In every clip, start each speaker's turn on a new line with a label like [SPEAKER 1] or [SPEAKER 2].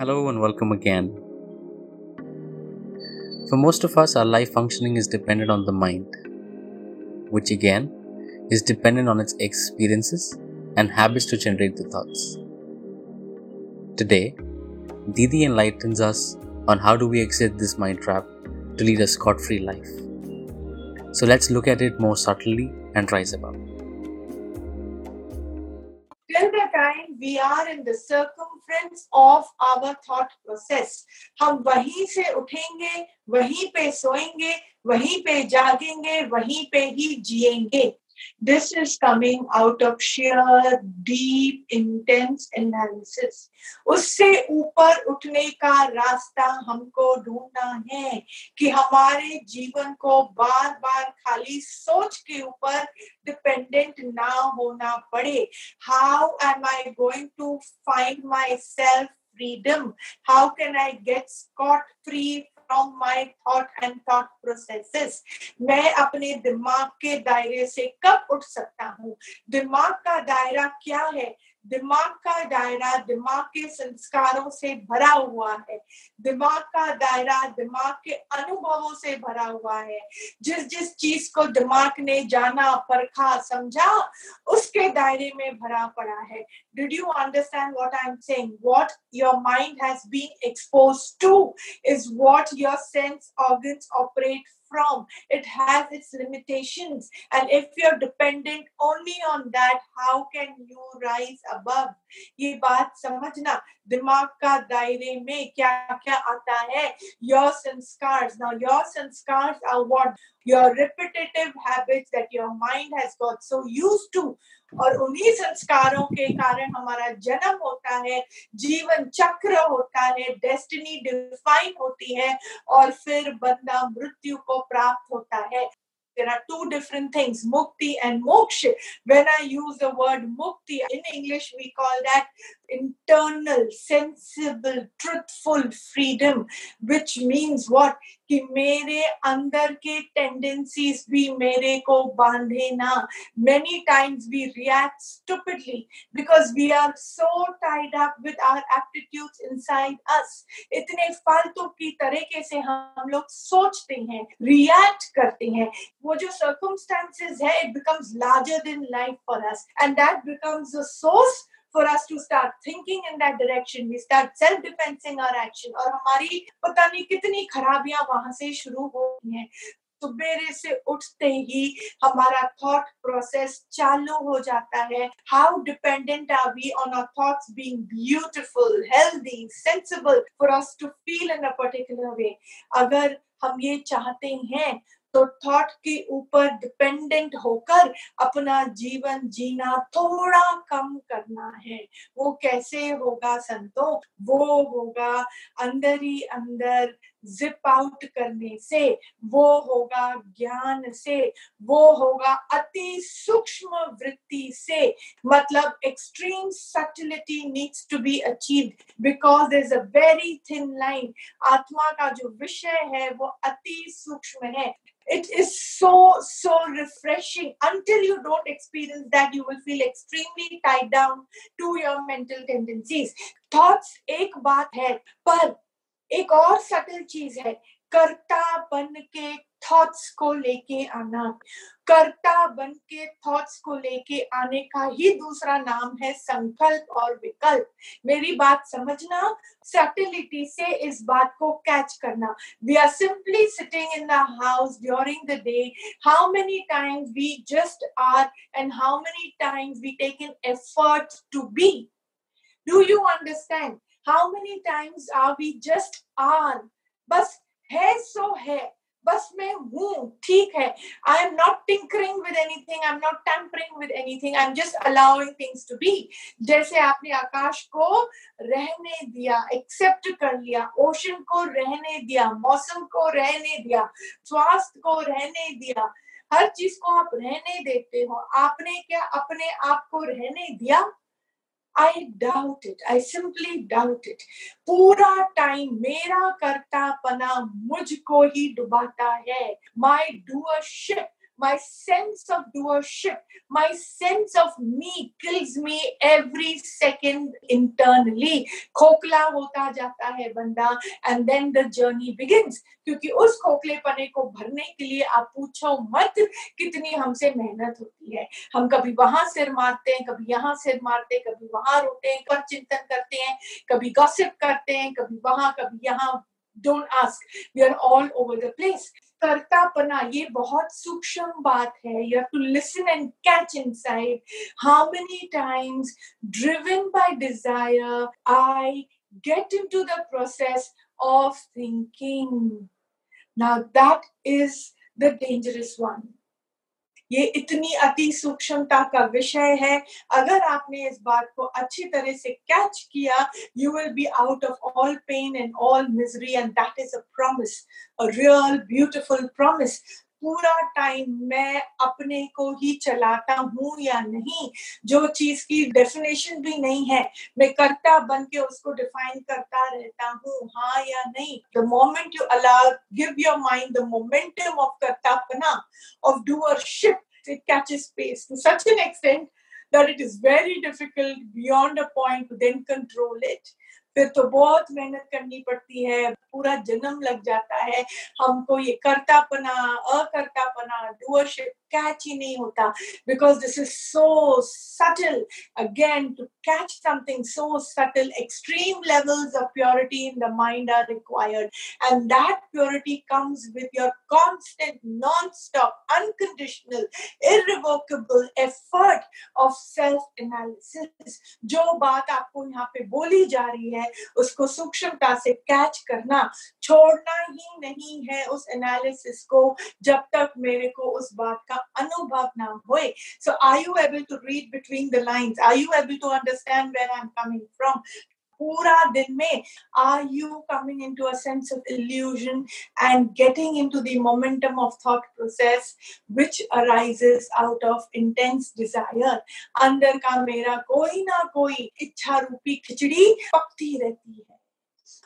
[SPEAKER 1] Hello and welcome again. For most of us, our life functioning is dependent on the mind, which again is dependent on its experiences and habits to generate the thoughts. Today, Didi enlightens us on how do we exit this mind trap to lead a scot-free life. So let's look at it more subtly and rise above.
[SPEAKER 2] till the time we are in the difference of our thought process हम वहीं से उठेंगे, वहीं पे सोएँगे, वहीं पे जागेंगे, वहीं पे ही जिएँगे। This is coming out of sheer deep intense analysis उससे ऊपर उठने का रास्ता हमको ढूंढना है कि हमारे जीवन को बार बार खाली सोच के ऊपर डिपेंडेंट ना होना पड़े how am i going to find myself freedom how can i get scot free around my thought and thought processes मैं अपने दिमाग के दायरे से कब उठ सकता हूँ? दिमाग का दायरा क्या है? दिमाग का दायरा दिमाग के संस्कारों से भरा हुआ है। दिमाग का दायरा दिमाग के अनुभवों से भरा हुआ है। जिस जिस चीज़ को दिमाग ने जाना, परखा, समझा, उसके दायरे में भरा पड़ा है। Did you understand what I am saying what your mind has been expose to is what your sense organs operate from it has its limitations and if you're dependent only on that how can you rise above ये बात समझना दिमाग का दायरे में क्या क्या आता है your संस्कार्स now your संस्कार्स are what Your repetitive habits that your mind has got so used to. और उन्हीं संस्कारों के कारण हमारा जन्म होता है, जीवन चक्र होता है डेस्टिनी डिफाइन होती है और फिर बंदा मृत्यु को प्राप्त होता है। There are two different things mukti and moksha when i use the word mukti in english we call that internal sensible truthful freedom which means what कि मेरे अंदर के टेंडेंसीज भी मेरे को बांधे ना many times we react stupidly because we are so tied up with our aptitudes inside us इतने फालतू की तरीके से हम लोग सोचते हैं रिएक्ट करते हैं वो जो सर्कमस्टेंसेज है it becomes larger than life for us and that becomes a source for us to start thinking in that direction we start self defensing our action और हमारी पता नहीं कितनी खराबियाँ वहाँ से शुरू हो गई हैं। सुबेरे से उठते ही हमारा थॉट प्रोसेस चालू हो जाता है। How dependent are we on our thoughts being beautiful healthy sensible for us to feel in a particular way अगर हम ये चाहते हैं तो थॉट के ऊपर डिपेंडेंट होकर अपना जीवन जीना थोड़ा कम करना है। वो कैसे होगा संतो? वो होगा अंदर ही अंदर जिप आउट करने से, वो होगा ज्ञान से, वो होगा अति सूक्ष्म वृत्ति से। मतलब extreme subtlety needs to be achieve because is a very thin line आत्मा का जो विषय है वो अति सूक्ष्म है। it is so so refreshing until you don't experience that you will feel extremely tied down to your mental tendencies thoughts एक बात है पर एक और सटल चीज है कर्ता बन के थॉट्स को लेके आना। कर्ता बन के थॉट्स को लेके आने का ही दूसरा नाम है संकल्प और विकल्प। मेरी बात समझना सटिलिटी से इस बात को कैच करना। We are simply sitting in the house during the day how many times we just are and how many times we take in effort to be do you understand how many times are we just are बस है, सो है। बस मैं हूँ, ठीक है। I am not tinkering with anything I am not tampering with anything I am just allowing things to be जैसे आपने आकाश को रहने दिया एक्सेप्ट कर लिया ओशन को रहने दिया, मौसम को रहने दिया, स्वास्थ्य को रहने दिया, हर चीज़ को आप रहने देते हो। आपने क्या अपने आप को रहने दिया? I doubt it. I simply doubt it. पूरा टाइम मेरा करता पना मुझको ही डुबाता है My doership, my sense of doership, my sense of me kills me every second internally. खोखला होता जाता है बंदा and then the journey begins. क्योंकि उस खोखले पने को भरने के लिए आप पूछो मत कितनी हमसे मेहनत होती है हम कभी वहाँ सिर मारते हैं कभी यहाँ सिर मारते हैं कभी वहाँ रोते हैं पर चिंतन करते हैं कभी गॉसिप करते हैं कभी वहाँ कभी यहाँ don't ask we are all over the place कर्तापना, ये बहुत सूक्ष्म बात है। You have to listen and catch inside how many times driven by desire I get into the process of thinking now that is the dangerous one. ये इतनी अति सूक्ष्मता का विषय है। अगर आपने इस बात को अच्छी तरह से कैच किया you will be out of all pain and all misery and that is a promise a real beautiful promise पूरा टाइम मैं अपने को ही चलाता हूँ या नहीं? जो चीज़ की डेफिनेशन भी नहीं है, मैं करता बन के उसको डिफाइन करता रहता हूँ हाँ या नहीं? The moment you allow give your mind the momentum of करतापना of doership it catches pace. To such an extent that it is very difficult beyond a point to then control it. फिर तो बहुत मेहनत करनी पड़ती है, पूरा जन्म लग जाता है। हमको ये करतापना, अकर्तापना डूअरशिप कैच ही नहीं होता। Because this is so subtle again to catch something so subtle extreme levels of purity in the mind are required and that purity comes with your constant non stop unconditional irrevocable effort of self analysis जो बात आपको यहाँ पे बोली जा रही है है, उसको सूक्ष्मता से कैच करना छोड़ना ही नहीं है उस एनालिसिस को, जब तक मेरे को उस बात का अनुभव ना हो so I you able to read between the line I you able to understand where I am coming from पूरा दिन में are you coming into ounce of illusion and getting into the momentum of thought process which arises out of intense desire अंदर का मेरा कोई ना कोई इच्छा रूपी खिचड़ी पकती रहती है।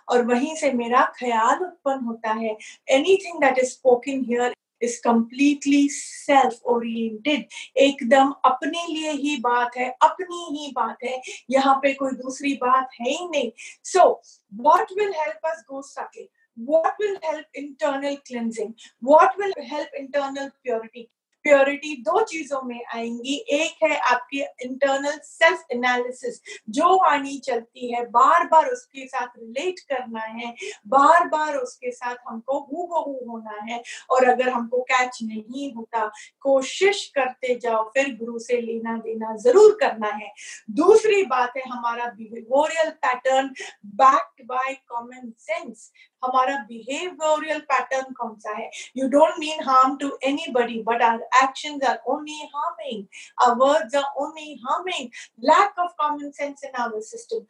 [SPEAKER 2] और वहीं से मेरा ख्याल उत्पन्न होता है। Anything that is spoken here is completely self oriented एकदम अपने लिए ही बात है, अपनी ही बात है, यहाँ पे कोई दूसरी बात है ही नहीं। So what will help us go सके what will help internal cleansing? What will help internal purity? Purity दो चीज़ों में आएँगी। एक है आपकी इंटरनल सेल्फ एनालिसिस जो वाणी चलती है बार बार उसके साथ रिलेट करना है बार बार उसके साथ हमको हु बहू होना है, और अगर हमको कैच नहीं होता, कोशिश करते जाओ, फिर गुरु से लेना देना ज़रूर करना है। दूसरी बात है हमारा behavioural pattern backed by common sense हमारा बिहेवियरियल पैटर्न कौन सा है? You don't mean harm to anybody but our action are only harming our words are only harming lack of common sense in our system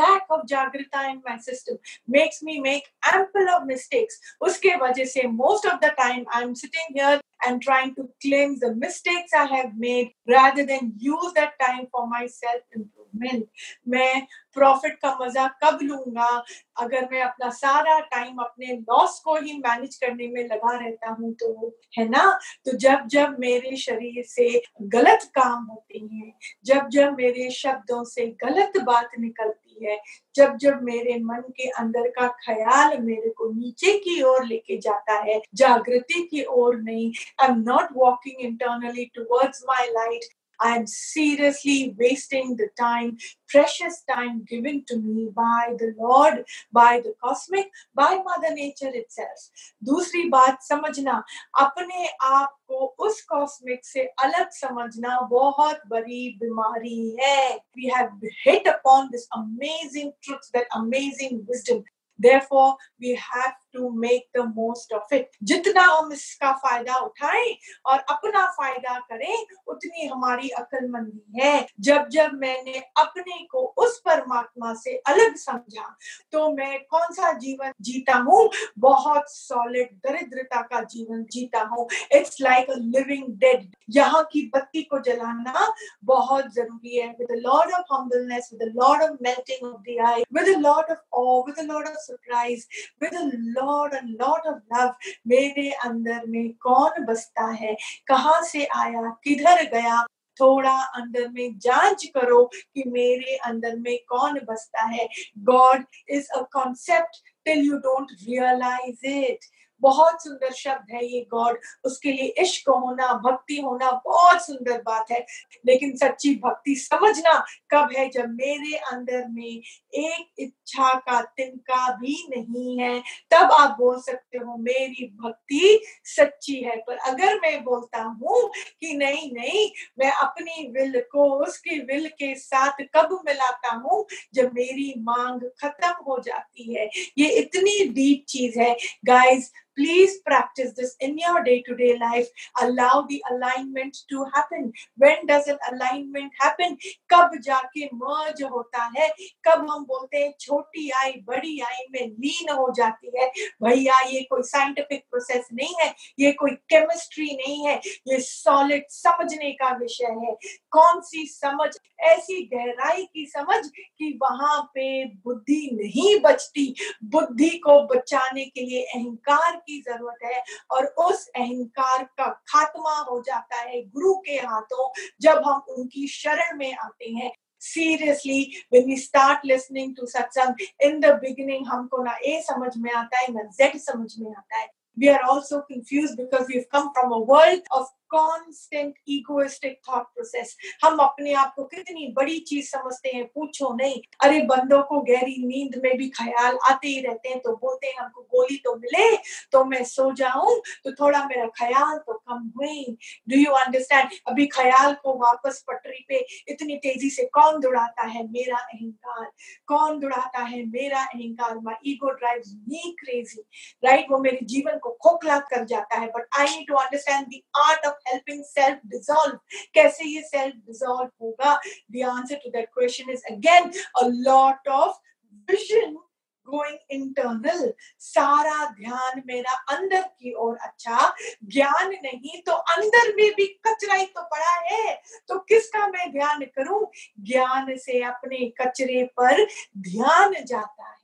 [SPEAKER 2] lack of जागृता in my system makes me make ample of mistakes उसके वजह से most of the time I am sitting here And trying to claim the mistakes I have made rather than use that time for my self. मैं profit का मज़ा कब लूँगा? अगर मैं अपना सारा टाइम अपने लॉस को ही मैनेज करने में लगा रहता हूँ तो है ना? तो जब जब मेरे शरीर से गलत काम होते हैं, जब जब मेरे शब्दों से गलत बात निकलती है, जब जब मेरे मन के अंदर का ख्याल मेरे को नीचे की ओर लेके जाता है, जागृति की ओर नहीं I am not walking internally towards my light I am seriously wasting the time, precious time given to me by the Lord, by the cosmic, by Mother Nature itself. दूसरी बात समझना अपने आप को उस कॉस्मिक से अलग समझना बहुत बड़ी बीमारी है We have hit upon this amazing truth, that amazing wisdom. Therefore, we have to make the most of it. जितना हम इसका फ़ायदा उठाएँ और अपना फ़ायदा करें उतनी हमारी अकलमंदी है। जब जब मैंने अपने को उस परमात्मा से अलग समझा तो मैं कौन सा जीवन जीता हूँ? बहुत सॉलिड दरिद्रता का जीवन जीता हूँ। It's like a living dead यहाँ की बत्ती को जलाना बहुत ज़रूरी है। With load of humbleness with load of melting of the I with load of awe with load of surprise. With load lot of love मेरे अंदर में कौन बसता है? कहाँ से आया? किधर गया? थोड़ा अंदर में जाँच करो कि मेरे अंदर में कौन बसता है। God is a concept till you don't realise it बहुत सुंदर शब्द है ये गॉड। उसके लिए इश्क होना, भक्ति होना बहुत सुंदर बात है। लेकिन सच्ची भक्ति समझना कब है जब मेरे अंदर में एक इच्छा का तिनका भी नहीं है। तब आप बोल सकते हो, मेरी भक्ति सच्ची है। पर अगर मैं बोलता हूँ कि नहीं नहीं, मैं अपनी विल को उसकी विल के साथ कब मिलाता हूँ? जब मेरी मांग खत्म हो जाती है। ये इतनी डीप चीज़ है। Guys Please practice this in your day to day life. Allow the alignment to happen. When does an alignment happen? कब जाके merge होता है कब हम बोलते हैं छोटी आई, बड़ी आई में लीन हो जाती है भैया, ये कोई साइंटिफिक प्रोसेस नहीं है, ये कोई केमिस्ट्री नहीं है, ये सॉलिड समझने का विषय है कौन सी समझ ऐसी गहराई की समझ कि वहाँ पे बुद्धि नहीं बचती बुद्धि को बचाने के लिए अहंकार की ज़रूरत है और उस अहंकार का खात्मा हो जाता है गुरु के हाथों जब हम उनकी शरण में आते हैं seriously when we start listening to satsang in the beginning हमको ना ए समझ में आता है ना जेड समझ में आता है we are also confused because we've come from a world of constant egoistic thought process. हम अपने आप को कितनी बड़ी चीज़ समझते हैं, पूछो नहीं। अरे, बंदों को गहरी नींद में भी ख्याल आते ही रहते हैं तो बोलते हैं, हमको गोली तो मिले तो मैं सो जाऊँ तो थोड़ा मेरा ख्याल तो कम हुए। डू यू अंडरस्टैंड अभी ख्याल को वापस पटरी पे इतनी तेज़ी से कौन दौड़ाता है? मेरा अहंकार। कौन दौड़ाता है? मेरा अहंकार। My ego drives me crazy right वो मेरे जीवन को खोखला कर जाता है। But I need to understand the art of helping self dissolve कैसे ये self dissolve होगा the answer to that question is again a lot of vision going internal सारा ध्यान मेरा अंदर की ओर अच्छा ज्ञान नहीं तो अंदर में भी कचरा ही तो पड़ा है तो किसका मैं ध्यान करूँ ज्ञान से अपने कचरे पर ध्यान जाता है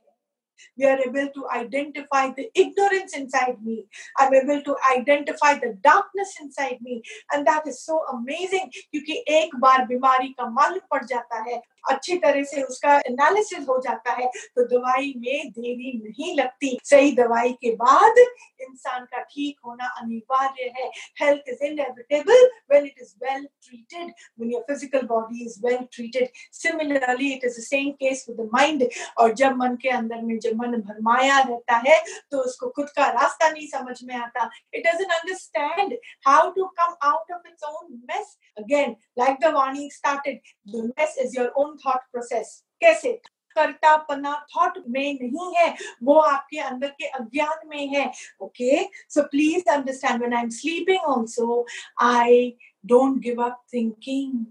[SPEAKER 2] we are able to identify the ignorance inside me. I'm able to identify the darkness inside me. And that is so amazing क्योंकि एक बार बीमारी का मालूम पड़ जाता है अच्छी तरह से उसका एनालिसिस हो जाता है तो दवाई में देरी नहीं लगती। सही दवाई के बाद इंसान का ठीक होना अनिवार्य है। Health is inevitable when it is well treated when your physical body is well treated similarly it is the same case with the mind और जब मन के अंदर में जब मन भरमाया रहता है तो उसको खुद का रास्ता नहीं समझ में आता। It doesn't understand how to come out of its own mess again like the Vani started the mess is your own thought process कैसे? कर्तापना थॉट में नहीं है। वो आपके अंदर के अज्ञान में है। Okay so please understand when I am sleeping also I don't give up thinking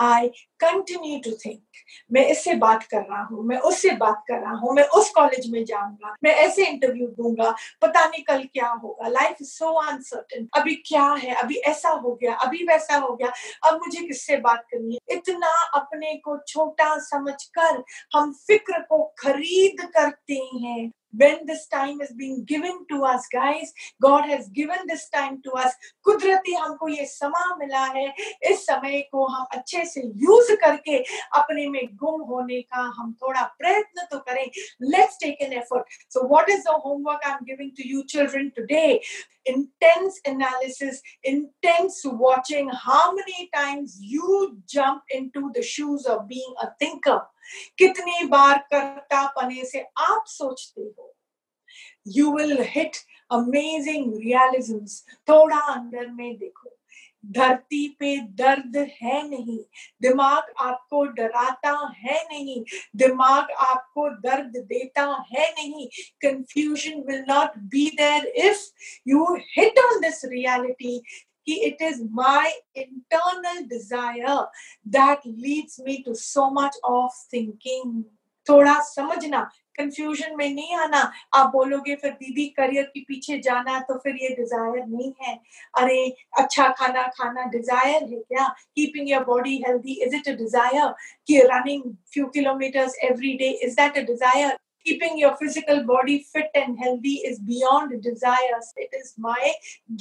[SPEAKER 2] I continue to think मैं इससे बात कर रहा हूँ, मैं उससे बात कर रहा हूँ, मैं उस कॉलेज में जाऊँगा, मैं ऐसे इंटरव्यू दूँगा, पता नहीं कल क्या होगा। लाइफ इज़ सो अनसर्टन अभी क्या है? अभी ऐसा हो गया, अभी वैसा हो गया। अब मुझे किससे बात करनी है? इतना अपने को छोटा समझकर हम फ़िक्र को खरीद करते हैं। when this time is being given to us guys god has given this time to us कुदरती हमको ये समा मिला है इस समय को हम अच्छे से यूज करके अपने में गुम होने का हम थोड़ा प्रयत्न तो करें let's take an effort so what is the homework i'm giving to you children today intense analysis intense watching how many times you jump into the shoes of being a thinker कितनी बार करता पने से आप सोचते हो? You will hit amazing realisms थोड़ा अंदर में देखो। धरती पे दर्द है नहीं। दिमाग आपको डराता है नहीं। दिमाग आपको दर्द देता है नहीं। Confusion will not be there if you hit on this reality कि it is my internal desire that leads me to so much of thinking. थोड़ा समझना कंफ्यूजन में नहीं आना। आप बोलोगे, फिर दीदी करियर के पीछे जाना तो फिर ये डिज़ायर नहीं है। अरे अच्छा खाना खाना डिज़ायर है क्या? Keeping your body healthy is it a desire कि running few kilometres every day is that a desire keeping your physical body fit and healthy is beyond desires. It is my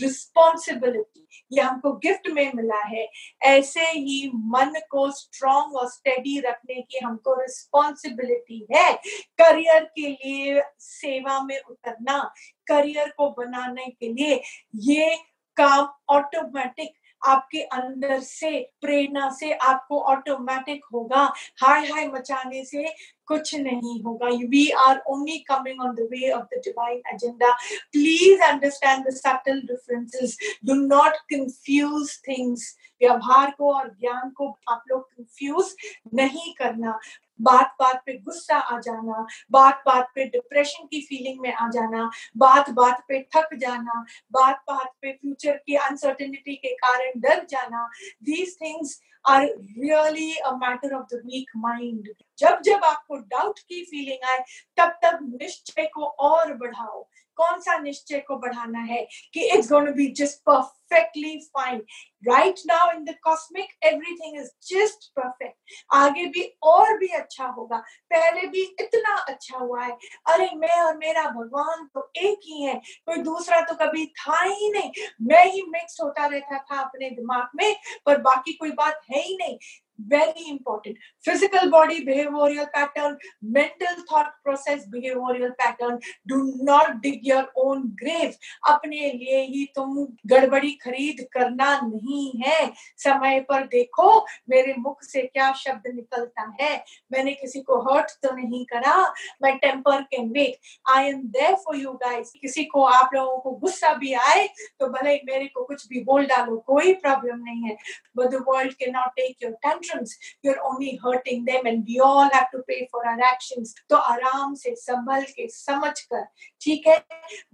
[SPEAKER 2] responsibility. ये हमको gift में मिला है। ऐसे ही मन को स्ट्रॉन्ग और स्टेडी रखने की हमको रिस्पॉन्सिबिलिटी है। करियर के लिए सेवा में उतरना करियर को बनाने के लिए ये काम ऑटोमेटिक आपके अंदर से, प्रेरणा से आपको ऑटोमेटिक होगा। हाय हाय मचाने से कुछ नहीं होगा। We are only coming on the way of the divine agenda please understand the subtle differences do not confuse things व्यवहार को और ज्ञान को आप लोग कंफ्यूज नहीं करना। बात बात पे गुस्सा आ जाना बात बात पे डिप्रेशन की फीलिंग में आ जाना बात बात पे थक जाना बात बात पे फ्यूचर की अनसर्टेनिटी के कारण डर जाना these things are really a matter of the weak mind जब जब आपको डाउट की फीलिंग आए तब तब निश्चय को और बढ़ाओ। कौन सा निश्चय को बढ़ाना है कि it's going to be just perfectly fine right now in the cosmic everything is just perfect आगे भी और भी अच्छा होगा। पहले भी इतना अच्छा हुआ है। अरे, मैं और मेरा भगवान तो एक ही है। कोई दूसरा तो कभी था ही नहीं। मैं ही मिक्स होता रहता था अपने दिमाग में, पर बाकी कोई बात है ही नहीं। Very important. Physical body behavioral pattern, mental thought process behavioral pattern. Do not dig your own grave. अपने लिए ही तुम गड़बड़ी खरीद करना नहीं है। समय पर देखो, मेरे मुख से क्या शब्द निकलता है। मैंने किसी को हर्ट तो नहीं करा। मैं temper can wait I am there for you guys किसी को आप लोगों को गुस्सा भी आए तो भले मेरे को कुछ भी बोल डालो, कोई प्रॉब्लम नहीं है। But the world can not take your tension tantrums you're only hurting them and we all have to pay for our actions. तो आराम से, संभल के, समझ कर, ठीक है?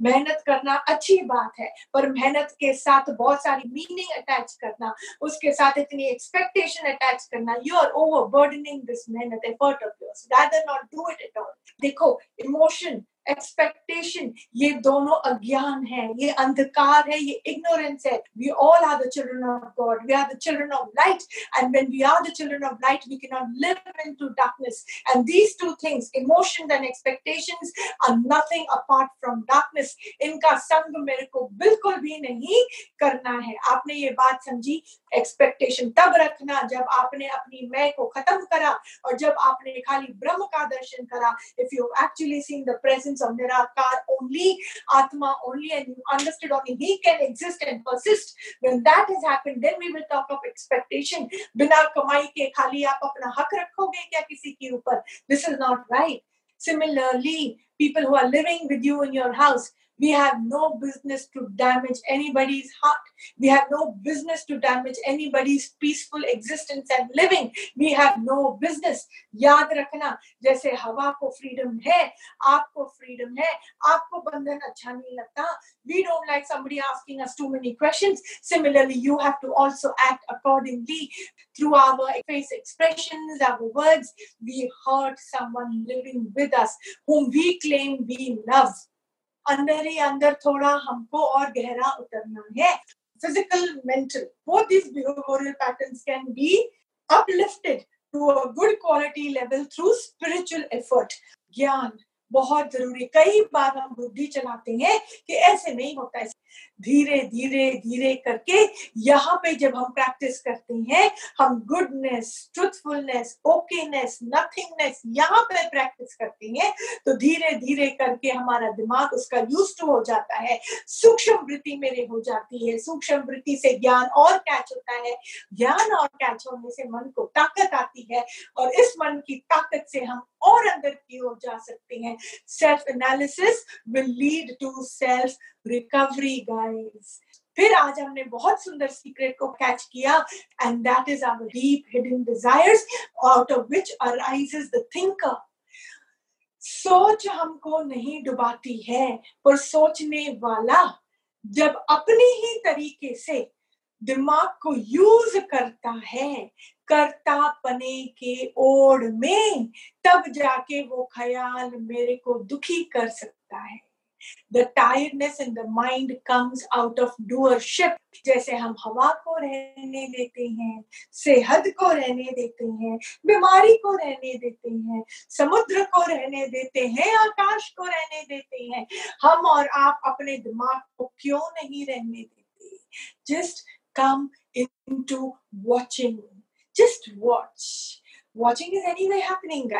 [SPEAKER 2] मेहनत करना अच्छी बात है, पर मेहनत के साथ बहुत सारी मीनिंग अटैच करना, उसके साथ इतनी एक्सपेक्टेशन अटैच करना you are over burdening this मेहनत effort of yours rather not do it at all देखो इमोशन एक्सपेक्टेशन ये दोनों अज्ञान है, ये अंधकार है, ये इग्नोरेंस है. We all are the children of God we are the children of light and when we are the children of light we can not live into darkness and these two things emotions and expectations are nothing apart from darkness इनका संग मेरे को बिल्कुल भी नहीं करना है। आपने ये बात समझी? एक्सपेक्टेशन तब रखना जब आपने अपनी मैं को खत्म करा और जब आपने खाली ब्रह्म का दर्शन करा. If you actually seen the presence existence of Nirakar only, Atma only, and you understood only He can exist and persist. When that has happened, then we will talk of expectation. बिना कमाई के खाली आप अपना हक रखोगे क्या किसी के ऊपर? This is not right. Similarly, people who are living with you in your house, we have no business to damage anybody's heart. We have no business to damage anybody's peaceful existence and living. We have no business. याद रखना जैसे हवा को freedom है आपको freedom है आपको बंधन अच्छा नहीं लगता we don't like somebody asking us too many questions similarly you have to also act accordingly through our face expressions our words we hurt someone living with us whom we claim we love अंदर ही अंदर थोड़ा हमको और गहरा उतरना है। Physical mental behavioural patterns can be uplifted to a good quality level through spiritual effort ज्ञान बहुत ज़रूरी कई बार हम बुद्धि चलाते हैं कि ऐसे नहीं होता है। धीरे धीरे धीरे करके यहाँ पे जब हम प्रैक्टिस करते हैं, हम गुडनेस ट्रुथफुलनेस ओकेनेस नथिंगनेस यहाँ पे प्रैक्टिस करते हैं तो धीरे धीरे करके हमारा दिमाग उसका यूज़ हो जाता है। सूक्ष्म वृत्ति मेरे हो जाती है। सूक्ष्म वृत्ति से ज्ञान और कैच होता है। ज्ञान और कैच होने से मन को ताकत आती है और इस मन की ताकत से हम और अंदर की ओर जा सकते हैं। Self analysis will lead to self recovery guys फिर आज हमने बहुत सुंदर सीक्रेट को कैच किया and that is our deep hidden desires out of which arises the thinker सोच हमको नहीं डुबाती है, पर सोचने वाला जब अपने ही तरीके से दिमाग को यूज़ करता है करता पने के ओढ़ में, तब जाके वो ख्याल मेरे को दुखी कर सकता है। The tiredness in the mind comes out of doership. जैसे हम हवा को रहने देते हैं, सेहत को रहने देते हैं, बीमारी को रहने देते हैं, समुद्र को रहने देते हैं, आकाश को रहने देते हैं हम और आप अपने दिमाग को क्यों नहीं रहने देते just come in to watching just just watching is anyway happening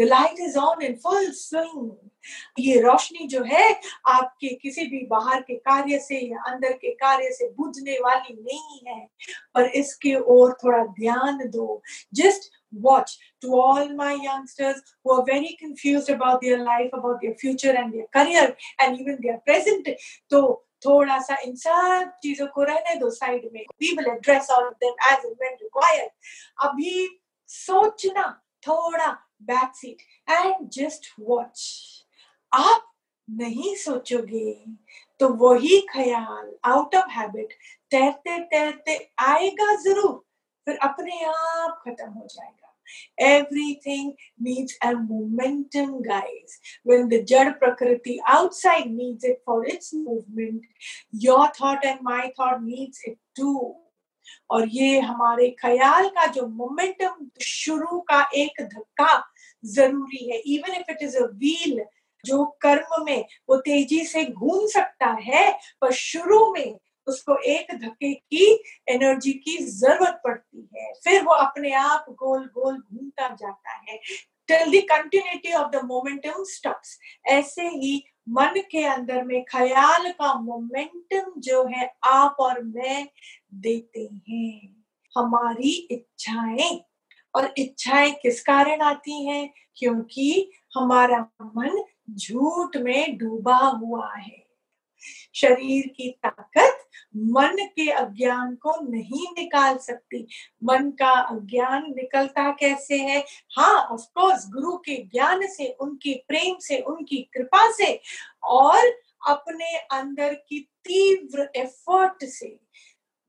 [SPEAKER 2] light is on in full swing ये रोशनी जो है, आपके किसी भी बाहर के कार्य से या अंदर के कार्य से बुझने वाली नहीं है। पर इसके ओर थोड़ा ध्यान दो। Just watch to all my youngsters who are very confuse about their life about their future and their career and even their present तो थोड़ा सा इन सब चीज़ों को रहने दो साइड में। We will address all of them as and when required अभी सोचना थोड़ा back seat and just watch आप नहीं सोचोगे तो वही ख्याल आउट ऑफ़ हैबिट तैरते तैरते आएगा ज़रूर फिर अपने आप खत्म हो जाएगा Everything needs a momentum, guys. When the Jad Prakriti outside needs it for its movement, your thought and my thought needs it too. और ये हमारे ख्याल का जो मोमेंटम शुरू का एक धक्का ज़रूरी है। Even if it is a wheel जो कर्म में वो तेज़ी से घूम सकता है, पर शुरू में उसको एक धक्के की एनर्जी की ज़रूरत पड़ती है। फिर वो अपने आप गोल गोल घूमता जाता है। Till the continuity of the momentum stops ऐसे ही मन के अंदर में ख्याल का मोमेंटम जो है, आप और मैं देते हैं। हमारी इच्छाएँ। और इच्छाएँ किस कारण आती हैं? क्योंकि हमारा मन झूठ में डूबा हुआ है। शरीर की ताकत मन के अज्ञान को नहीं निकाल सकती। मन का अज्ञान निकलता कैसे है? हाँ ऑफकोर्स गुरु के ज्ञान से, उनके प्रेम से, उनकी कृपा से और अपने अंदर की तीव्र एफर्ट से।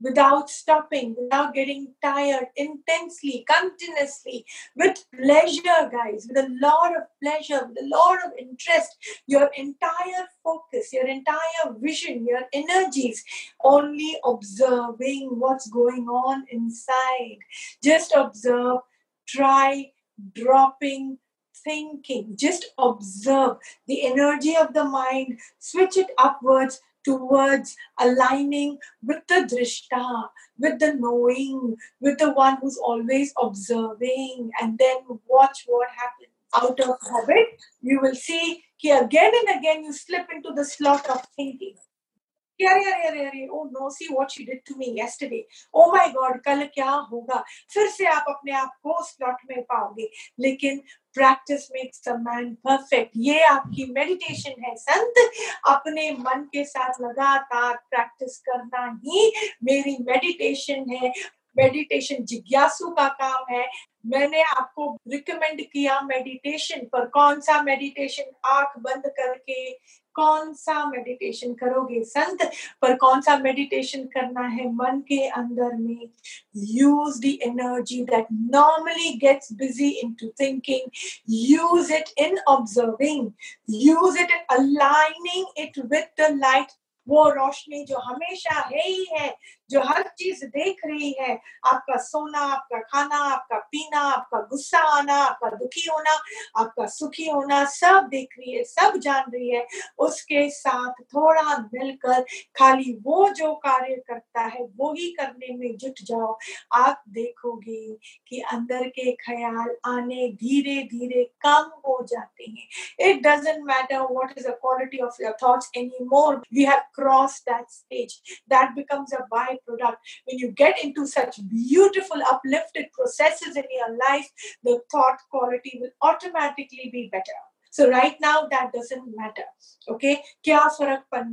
[SPEAKER 2] Without stopping, without getting tired, intensely, continuously, with pleasure, guys, with a lot of pleasure, with a lot of interest. Your entire focus, your entire vision, your energies, only observing what's going on inside. Just observe, try dropping thinking just observe the energy of the mind switch it upwards towards aligning with the drishta, with the knowing, with the one who's always observing, and then watch what happens. Out of habit, you will see that again and again you slip into the slot of thinking. अरे अरे अरे अरे oh no see what she did to me yesterday oh my god कल क्या होगा फिर से आप अपने आप को स्लॉट में पाओगे लेकिन practice makes a man perfect ये आपकी मेडिटेशन है, संत। अपने मन के साथ लगातार प्रैक्टिस करना ही मेरी मेडिटेशन है। मेडिटेशन जिज्ञासु का काम है। मैंने आपको रिकमेंड किया मेडिटेशन पर। कौन सा मेडिटेशन आँख बंद करके कौन सा मेडिटेशन करोगे संत? पर कौन सा मेडिटेशन करना है मन के अंदर में? Use the energy that normally gets busy in to thinking use it in observing use it in aligning it with the light वो रोशनी जो हमेशा है ही है। जो हर चीज़ देख रही है, आपका सोना, आपका खाना, आपका पीना, आपका गुस्सा आना, आपका दुखी होना, आपका सुखी होना, सब देख रही है, सब जान रही है, उसके साथ थोड़ा मिलकर खाली वो जो कार्य करता है, वो ही करने में जुट जाओ। आप देखोगे कि अंदर के ख्याल आने धीरे धीरे कम हो जाते हैं। It doesn't matter what is the quality of your thoughts anymore we have cross that stage that becomes a by product. When you get into such beautiful, uplifted processes in your life, the thought quality will automatically be better. So right now that doesn't matter. Okay? क्या फ़र्क पड़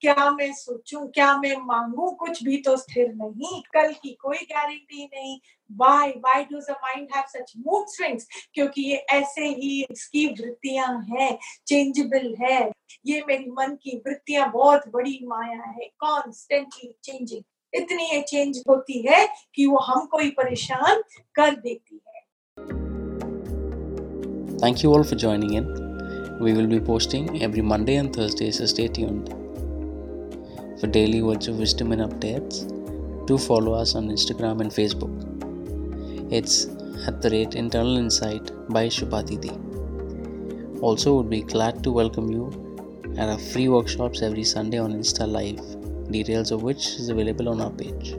[SPEAKER 2] क्या मैं सोचूं क्या मैं मांगू कुछ भी तो स्थिर नहीं कल की कोई गारंटी नहीं why does the mind have such mood swings क्योंकि ये ऐसे ही इसकी वृत्तियाँ हैं चेंजेबल है ये मेरी मन की वृत्तियाँ बहुत बड़ी माया है कॉन्स्टेंटली चेंजिंग इतनी ये चेंज होती है कि वो हमको ही परेशान कर देती है
[SPEAKER 1] Thank you all for joining in. We will be posting every Monday and Thursday, so stay tuned. For daily words of wisdom and updates, do follow us on Instagram and Facebook. It's at the rate Internal Insight by Shubhadidi. Also, would be glad to welcome you at our free workshops every Sunday on Insta Live, details of which is available on our page.